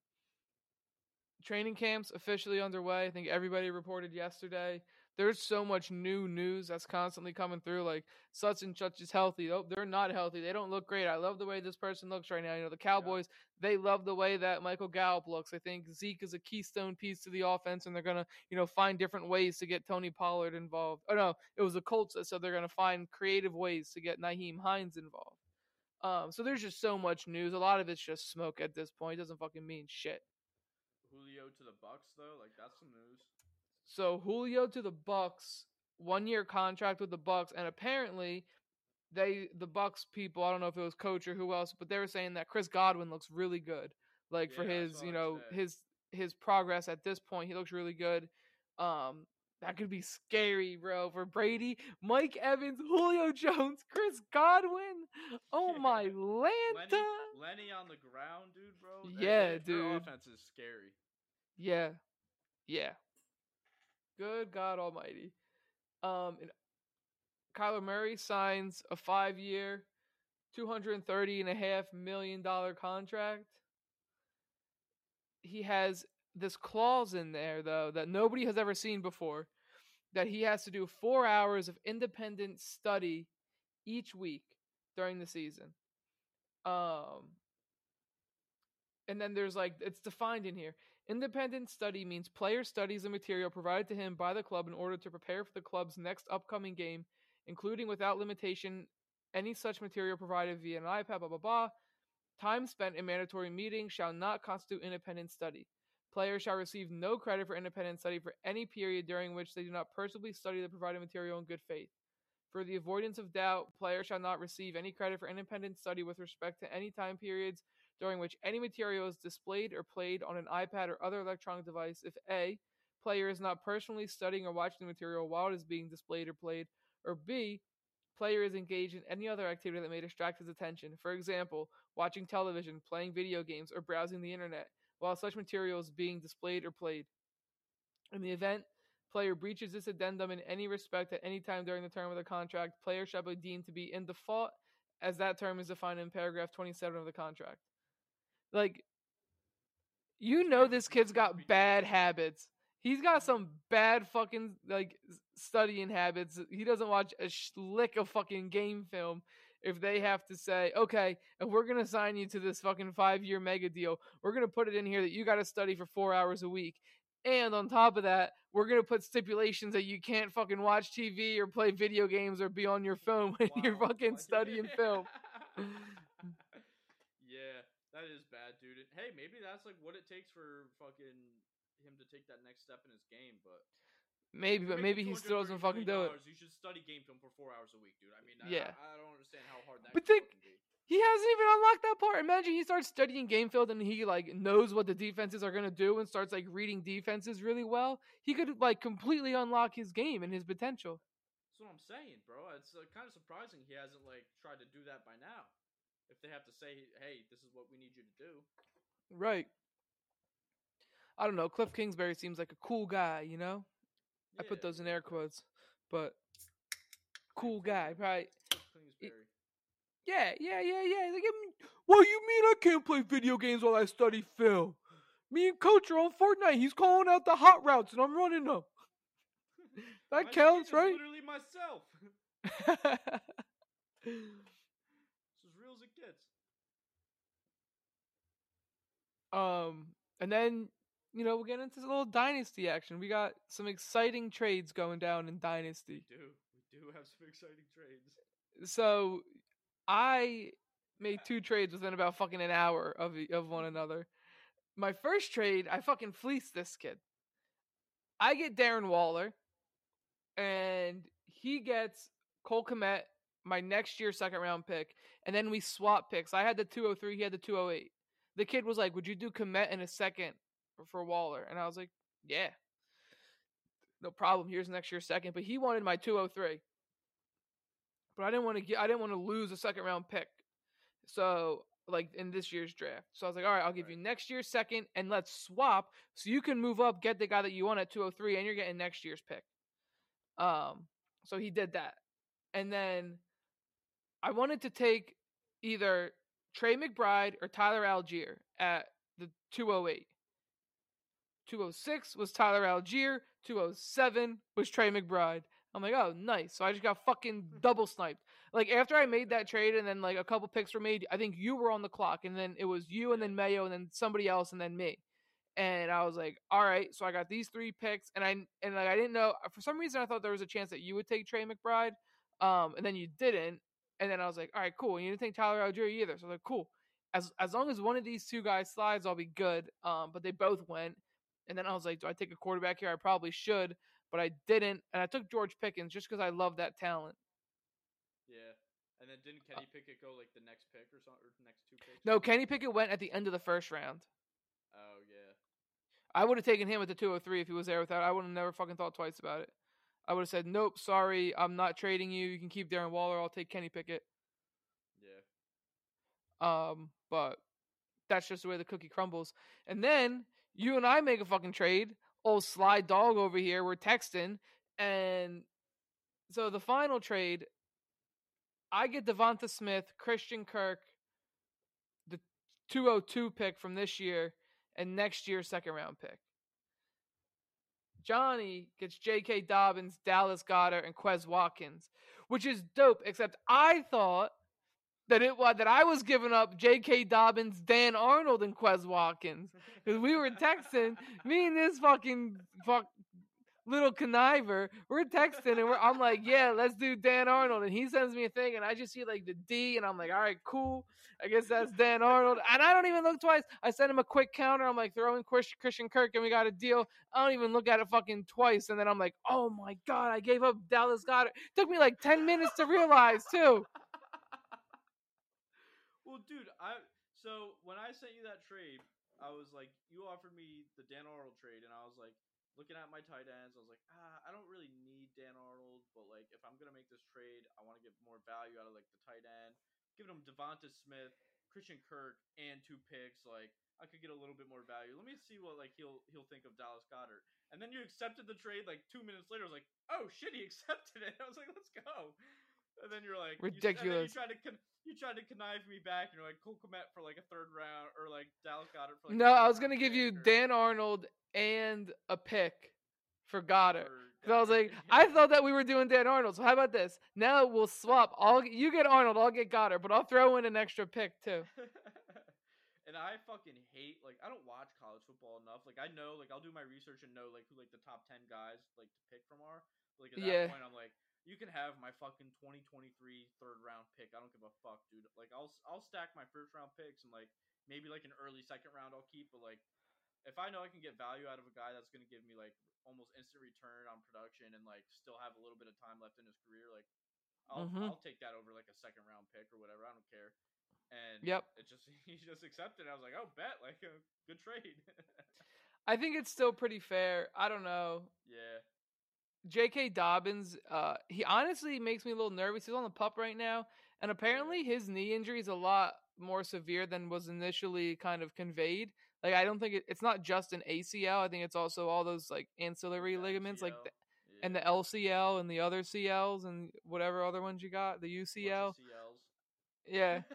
training camps officially underway. I think everybody reported yesterday. There's so much new news that's constantly coming through. Like such and such is healthy. Oh, they're not healthy. They don't look great. I love the way this person looks right now. You know, the Cowboys. They love the way that Michael Gallup looks. I think Zeke is a keystone piece to the offense, and they're gonna, you know, find different ways to get Tony Pollard involved. Oh no, it was the Colts that said they're gonna find creative ways to get Nyheim Hines involved. Um, so there's just so much news. A lot of it's just smoke at this point. It doesn't fucking mean shit. Julio to the Bucks though, like that's some news. So Julio to the Bucks, one year contract with the Bucks, and apparently they the Bucks people, I don't know if it was coach or who else, but they were saying that Chris Godwin looks really good. Like for Yeah, I his, you know, his his progress at this point, he looks really good. Um That could be scary, bro. For Brady, Mike Evans, Julio Jones, Chris Godwin. Oh my Lenny, Lanta. Lenny on the ground, dude, bro. That- Yeah, that- their dude. offense is scary. Yeah. Yeah. Good God Almighty. Um and Kyler Murray signs a five year, two hundred and thirty and a half million dollar contract. He has this clause in there though that nobody has ever seen before that he has to do four hours of independent study each week during the season. Um and then there's like it's defined in here. Independent study means player studies the material provided to him by the club in order to prepare for the club's next upcoming game, including without limitation any such material provided via an iPad, blah blah blah. Time spent in mandatory meetings shall not constitute independent study. Players shall receive no credit for independent study for any period during which they do not personally study the provided material in good faith. For the avoidance of doubt, players shall not receive any credit for independent study with respect to any time periods during which any material is displayed or played on an iPad or other electronic device if A, player is not personally studying or watching the material while it is being displayed or played, or B, player is engaged in any other activity that may distract his attention. For example, watching television, playing video games, or browsing the internet while such material is being displayed or played. In the event player breaches this addendum in any respect at any time during the term of the contract, player shall be deemed to be in default as that term is defined in paragraph 27 of the contract. Like you know this kid's got bad habits. He's got some bad fucking like studying habits. He doesn't watch a lick of fucking game film if they have to say, okay, if we're gonna sign you to this fucking five year mega deal, we're gonna put it in here that you gotta study for four hours a week. And on top of that, we're gonna put stipulations that you can't fucking watch TV or play video games or be on your phone when you're fucking studying film. yeah, that is bad, dude. And hey, maybe that's like what it takes for fucking him to take that next step in his game. But Maybe, but maybe he still doesn't fucking do it. You should study game film for four hours a week, dude. I mean, Yeah. I, I don't understand how hard that But think he hasn't even unlocked that part. Imagine he starts studying game field and he like knows what the defenses are gonna do and starts like reading defenses really well. He could like completely unlock his game and his potential. That's what I'm saying, bro. It's uh, kind of surprising he hasn't like tried to do that by now. If they have to say, "Hey, this is what we need you to do," Right. I don't know. Cliff Kingsbury seems like a cool guy, you know? I put those in air quotes. But cool guy, right? Kingsbury. Yeah, yeah, yeah, yeah. Like, I mean, what do you mean I can't play video games while I study film? Me and Coach are on Fortnite. He's calling out the hot routes and I'm running them. That skin counts, right? Literally myself. it's as real as it gets. um, and then you know we'll get into a little dynasty action. We got some exciting trades going down in dynasty. We do. We do have some exciting trades. So I made two trades within about fucking an hour of of one another. My first trade, I fucking fleeced this kid. I get Darren Waller, and he gets Cole Kmet, my next year second round pick, and then we swap picks. I had the 203, he had the 208. The kid was like, "Would you do Kmet in a second for Waller?" And I was like, "Yeah, no problem. Here's next year's second." But he wanted my 203 but I didn't want to get I didn't want to lose a second round pick. So like in this year's draft. So I was like, all right, I'll give you next year's second and let's swap so you can move up, get the guy that you want at 203 and you're getting next year's pick. Um so he did that. And then I wanted to take either Trey McBride or Tyler Allgeier at the 208. 206 was Tyler Allgeier, 207 was Trey McBride. I'm like, oh, nice. So I just got fucking double sniped. Like after I made that trade, and then like a couple picks were made. I think you were on the clock, and then it was you, and then Mayo, and then somebody else, and then me. And I was like, all right. So I got these three picks, and I and like I didn't know for some reason I thought there was a chance that you would take Trey McBride, um, and then you didn't. And then I was like, all right, cool. And you didn't take Tyler Allgeier either. So I was like, cool. As as long as one of these two guys slides, I'll be good. Um, but they both went. And then I was like, do I take a quarterback here? I probably should but I didn't, and I took George Pickens just because I love that talent. Yeah. And then didn't Kenny Pickett go like the next pick or something, or the next two picks? No, Kenny Pickett went at the end of the first round. Oh yeah. I would have taken him at the 203 if he was there without. I would have never fucking thought twice about it. I would have said, "Nope, sorry, I'm not trading you. You can keep Darren Waller. I'll take Kenny Pickett." Yeah. Um, but that's just the way the cookie crumbles. And then you and I make a fucking trade. Old sly dog over here. We're texting, and so the final trade, I get Devonta Smith, Christian Kirk, the 202 pick from this year, and next year's second round pick. Johnny gets J.K. Dobbins, Dallas Goedert, and Quez Watkins, which is dope. Except I thought that it was that I was giving up J.K. Dobbins, Dan Arnold, and Quez Watkins because we were texting. me and this fucking fuck little conniver, we're texting and we're, I'm like, yeah, let's do Dan Arnold, and he sends me a thing, and I just see like the D, and I'm like, all right, cool. I guess that's Dan Arnold, and I don't even look twice. I send him a quick counter. I'm like throwing Christian Kirk, and we got a deal. I don't even look at it fucking twice, and then I'm like, oh my god, I gave up Dallas Goedert. Took me like ten minutes to realize too. Well, dude, I so when I sent you that trade, I was like, you offered me the Dan Arnold trade, and I was like, looking at my tight ends, I was like, ah, I don't really need Dan Arnold, but like if I'm gonna make this trade, I want to get more value out of like the tight end. Giving him Devonta Smith, Christian Kirk, and two picks, like I could get a little bit more value. Let me see what like he'll he'll think of Dallas Goedert. And then you accepted the trade like two minutes later. I was like, oh shit, he accepted it. I was like, let's go. And then you're like ridiculous. You, you tried to you tried to connive me back, and you're like Cole Kmet for like a third round, or like Dallas Goedert for. Like no, I was gonna give you or... Dan Arnold and a pick for Goedert. Because I was like, I thought that we were doing Dan Arnold. So how about this? Now we'll swap. I'll you get Arnold, I'll get Goedert, but I'll throw in an extra pick too. and I fucking hate like I don't watch college football enough. Like I know like I'll do my research and know like who like the top ten guys like to pick from are. Like at that yeah. point I'm like, you can have my fucking 2023 third round pick. I don't give a fuck, dude. Like I'll I'll stack my first round picks and like maybe like an early second round I'll keep, but like if I know I can get value out of a guy that's going to give me like almost instant return on production and like still have a little bit of time left in his career, like I'll mm-hmm. I'll take that over like a second round pick or whatever. I don't care. And yep, it just he just accepted. I was like, oh, bet like a good trade. I think it's still pretty fair. I don't know. Yeah. J.K. Dobbins, uh, he honestly makes me a little nervous. He's on the pup right now, and apparently his knee injury is a lot more severe than was initially kind of conveyed. Like I don't think it, it's not just an ACL. I think it's also all those like ancillary the ligaments, like the, yeah. and the LCL and the other CLs and whatever other ones you got. The UCL. Yeah.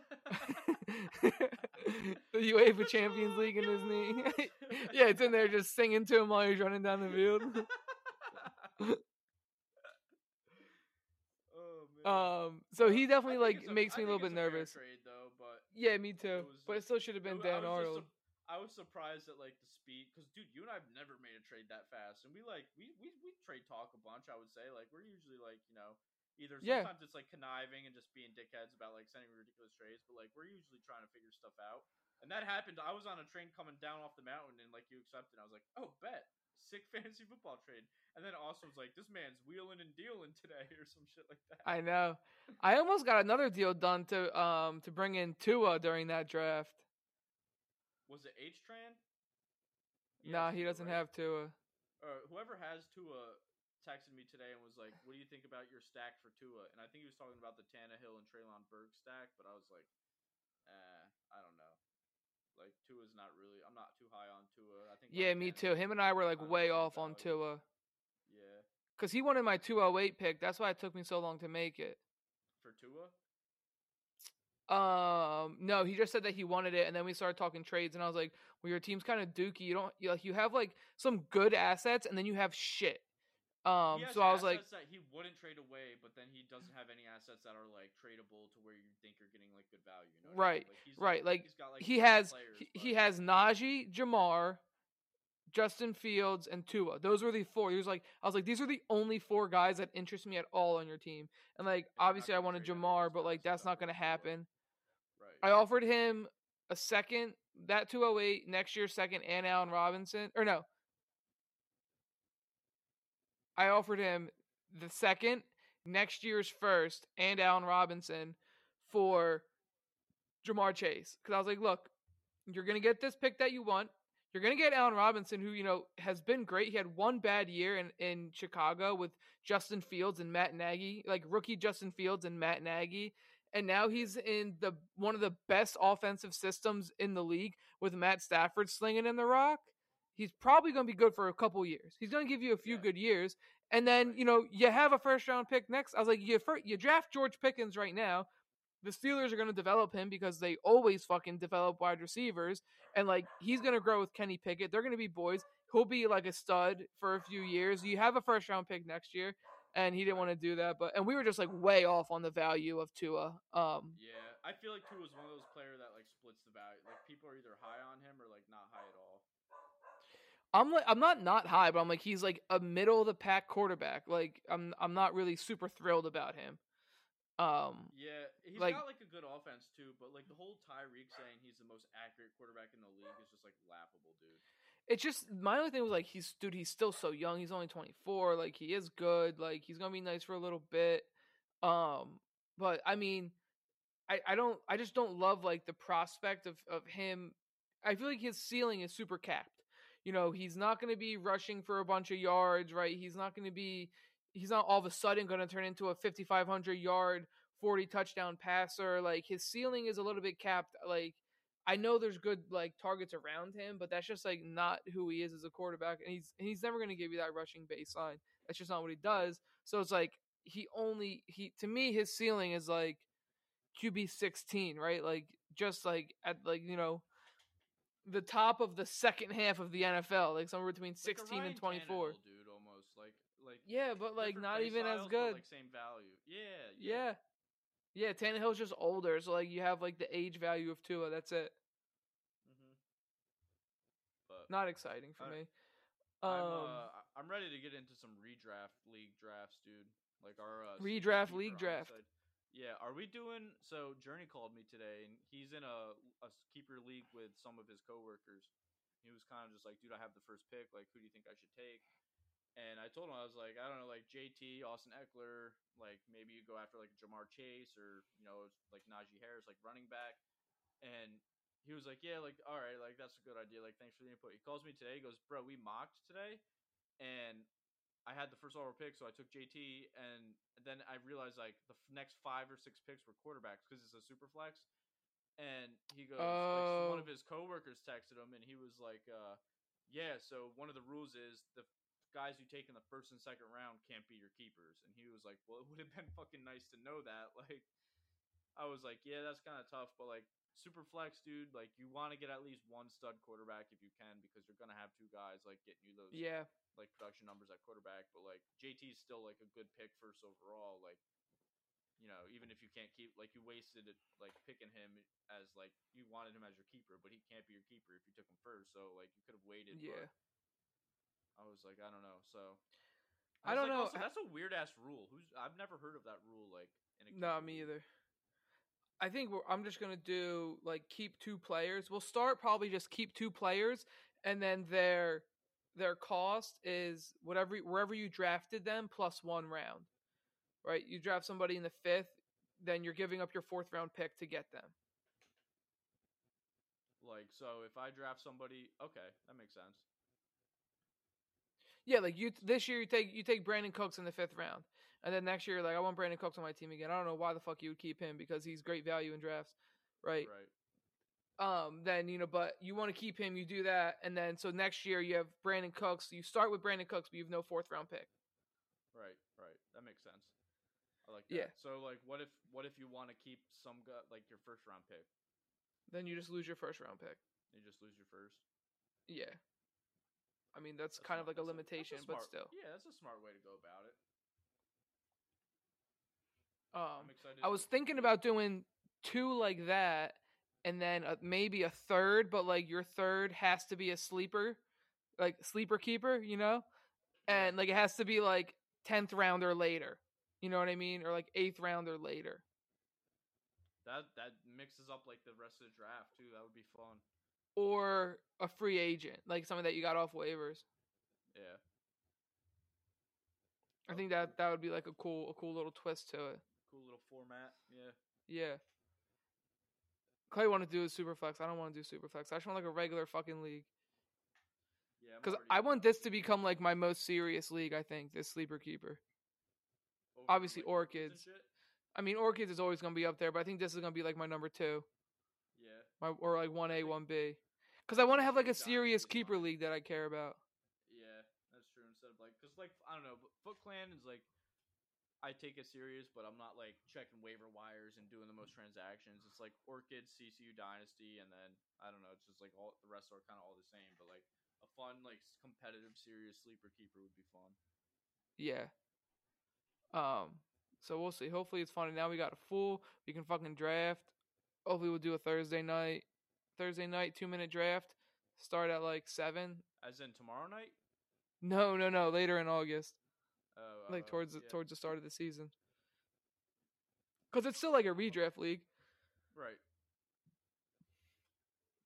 the UEFA Champions League in his knee. yeah, it's in there just singing to him while he's running down the field. oh, um, so he definitely like makes me a little bit nervous. Trade, though, but yeah, me too. It but it still should have been Dan Arnold. I was surprised at like the speed because dude, you and I've never made a trade that fast, and we like we we we trade talk a bunch. I would say like we're usually like you know either sometimes yeah. it's like conniving and just being dickheads about like sending ridiculous trades, but like we're usually trying to figure stuff out. And that happened. I was on a train coming down off the mountain, and like you accepted. I was like, oh, bet sick fantasy football trade. And then also was like, this man's wheeling and dealing today, or some shit like that. I know. I almost got another deal done to um to bring in Tua during that draft. Was it H Tran? Nah, he doesn't right? have Tua. Or whoever has Tua texted me today and was like, "What do you think about your stack for Tua?" And I think he was talking about the Tannehill and Treylon Burks stack, but I was like, "Eh, I don't know." Like Tua's not really. I'm not too high on Tua. I think. Yeah, me too. Him and I were like way off on Tua. Yeah. Cause he wanted my 208 pick. That's why it took me so long to make it. For Tua. Um, no, he just said that he wanted it, and then we started talking trades, and I was like, "Well, your team's kind of dookie. You don't you, like you have like some good assets, and then you have shit." Um, so I was like, he wouldn't trade away, but then he doesn't have any assets that are like tradable to where you think you're getting like good value. You know right, I mean? like, right. Like, got, like he has players, he, he, has Najee, Ja'Marr, Justin Fields, and Tua. Those were the four. He was like, I was like, these are the only four guys that interest me at all on your team. And like, obviously, I wanted Ja'Marr, but like, that's not going to happen. Right. I offered him a second, that 208 next year, second, and Allen Robinson. Or no. I offered him the second, next year's first, and Allen Robinson for Ja'Marr Chase. Because I was like, look, you're going to get this pick that you want. You're gonna get Allen Robinson, who you know has been great. He had one bad year in in Chicago with Justin Fields and Matt Nagy, like rookie Justin Fields and Matt Nagy, and now he's in the one of the best offensive systems in the league with Matt Stafford slinging in the rock. He's probably going to be good for a couple years. He's going to give you a few Yeah. good years, and then you know you have a first round pick next. I was like, you fir- you draft George Pickens right now. The Steelers are going to develop him because they always fucking develop wide receivers, and like he's going to grow with Kenny Pickett. They're going to be boys. He'll be like a stud for a few years. You have a first round pick next year, and he didn't want to do that. But and we were just like way off on the value of Tua. Um, Yeah, I feel like Tua is one of those players that like splits the value. Like people are either high on him or like not high at all. I'm like I'm not not high, but I'm like he's like a middle of the pack quarterback. Like I'm I'm not really super thrilled about him. Um, Yeah, he's Like- got like a good offense too, but like the whole Tyreek saying he's the most accurate quarterback in the league is just like laughable, dude. it's just my only thing was like he's dude he's still so young. He's only 24. Like he is good. Like he's gonna be nice for a little bit. Um, but I mean, I I don't I just don't love like the prospect of of him. I feel like his ceiling is super capped. You know, he's not going to be rushing for a bunch of yards, right? He's not going to be he's not all of a sudden going to turn into a 5500 yard 40 touchdown passer. Like his ceiling is a little bit capped. Like I know there's good like targets around him, but that's just like not who he is as a quarterback and he's and he's never going to give you that rushing baseline. That's just not what he does. So it's like he only he to me his ceiling is like QB 16, right? Like just like at like, you know, the top of the second half of the NFL, like somewhere between Like 16 Ryan and 24. Dude, almost like like Yeah, but like not even as styles, but, good. like same value. Yeah, Yeah. Yeah, Tannehill's just older, so like you have like the age value of Tua. That's it. hmm But Not exciting for I- me. I'm Um, uh, I'm ready to get into some redraft league drafts, dude. Like our uh, Redraft league draft. Yeah, are we doing? So Journey called me today, and he's in a keeper league with some of his coworkers. He was kind of just like, dude, I have the first pick. Like, who do you think I should take? And I told him I was like, I don't know, like JT, Austin Ekeler, like maybe you go after like Ja'Marr Chase or you know like Najee Harris, like running back. And he was like, yeah, like all right, like that's a good idea. Like thanks for the input. He calls me today. He goes, bro, we mocked today, and I had the first overall pick, so I took JT, and then I realized like the f- next five or six picks were quarterbacks because it's a super flex. And he goes, like, one Oh. of his coworkers texted him, and he was like, uh, "Yeah, so one of the rules is the guys you take in the first and second round can't be your keepers." And he was like, "Well, it would have been fucking nice to know that." Like, I was like, "Yeah, that's kind of tough, but like." Super flex, dude. Like you want to get at least one stud quarterback if you can, because you're gonna have two guys like getting you those yeah. like production numbers at quarterback, but like JT's still like a good pick first overall. Like, you know, even if you can't keep like you wasted it like picking him as like you wanted him as your keeper, but he can't be your keeper if you took him first. So like you could have waited. Yeah. But I was like, I don't know. So I was don't like, know. That's a weird ass rule. Who's I've never heard of that rule. Like in a No, me either. I think I'm just gonna do like keep two players. We'll start probably just keep two players, and then their their cost is whatever wherever you drafted them plus one round. Right? You draft somebody in the fifth, then you're giving up your fourth round pick to get them. Like so, if I draft somebody, okay, that makes sense. Yeah, like you this year you take you take Brandin Cooks in the fifth round, and then next year you're like I want Brandin Cooks on my team again. I don't know why the fuck you would keep him because he's great value in drafts, right? Right. um then you know but you want to keep him you do that and then so next year you have brandin cooks you start with brandin cooks but you have no fourth round pick Right, right. That makes sense. I like that. Yeah. So like what if what if you want to keep some guy like your first round pick? then you just lose your first round pick You just lose your first. yeah i mean that's, That's kind of like a limitation that's but smart- still Yeah, that's a smart way to go about it. um I'm excited. i was thinking about doing two like that and then uh maybe a third but like your third has to be a sleeper like sleeper keeper you know and like it has to be like 10th round or later you know what i mean or like 8th round or later that that mixes up like the rest of the draft too. That would be fun. Or a free agent, like something that you got off waivers. Yeah. I Oh, think that that would be like a cool, a cool little twist to it. Cool little format. Yeah. Yeah. Clay wanted to do a super flex. I don't want to do super flex. I just want like a regular fucking league. Yeah, because I want this to become like my most serious league. I think this sleeper keeper. Oh, Over, obviously like, Orchids and Orchids. shit? I mean, Orchids is always gonna be up there, but I think this is gonna be like my number two, Yeah. my or like one A, one B, because I want to have like a serious keeper league that I care about. Yeah, that's true. Instead of like, cause like I don't know, but Foot Clan is like, I take it serious, but I'm not like checking waiver wires and doing the most transactions. It's like Orchid, CCU Dynasty, and then I don't know. It's just like all the rest are kind of all the same, but like a fun like competitive serious sleeper keeper would be fun. Yeah. Um. So we'll see. Hopefully it's fun. And now we got a full. We can fucking draft. Hopefully we'll do a Thursday night. Thursday night two minute draft. Start at like seven. As in tomorrow night. No, no, no. Later in August. Oh, like uh, towards the, yeah. towards the start of the season. Cause it's still like a redraft league. right.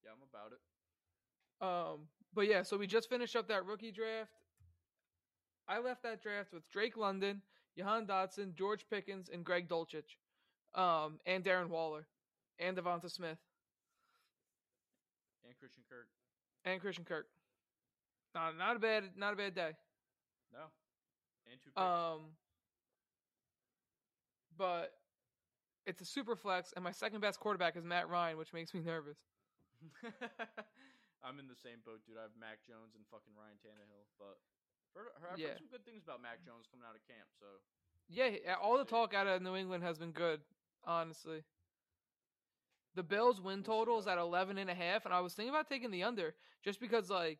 Yeah, I'm about it. Um, but yeah, so we just finished up that rookie draft. I left that draft with Drake London, Jahan Dotson, George Pickens, and Greg Dulcich, um, and Darren Waller, and Devonta Smith, And Christian Kirk. and Christian Kirk. Not not a bad not a bad day. No. And two picks. Um, but it's a super flex, and my second best quarterback is Matt Ryan, which makes me nervous. I'm in the same boat, dude. I have Mac Jones and fucking Ryan Tannehill, but I've Yeah. heard some good things about Mac Jones coming out of camp. So Yeah, all the talk out of New England has been good, honestly. The Bills win total is at 11 and a half, and I was thinking about taking the under just because like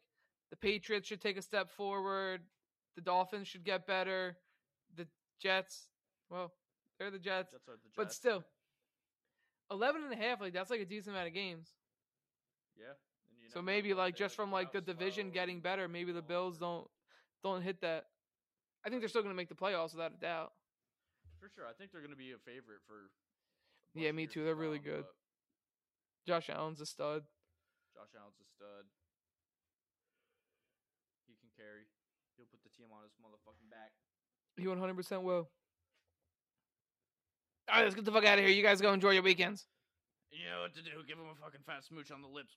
the Patriots should take a step forward, the Dolphins should get better, the Jets, well, they're the Jets, the Jets. but still 11 and a half like that's like a decent amount of games. yeah. So maybe like just from like the division slow getting better, maybe the Bills don't don't hit that. I think they're still going to make the playoffs without a doubt. For sure, I think they're going to be a favorite for. Yeah, me too. They're really good. but Josh Allen's a stud. Josh Allen's a stud. He can carry. He'll put the team on his motherfucking back. He 100% will. All right, let's get the fuck out of here. You guys go enjoy your weekends. You know what to do. Give him a fucking fat smooch on the lips.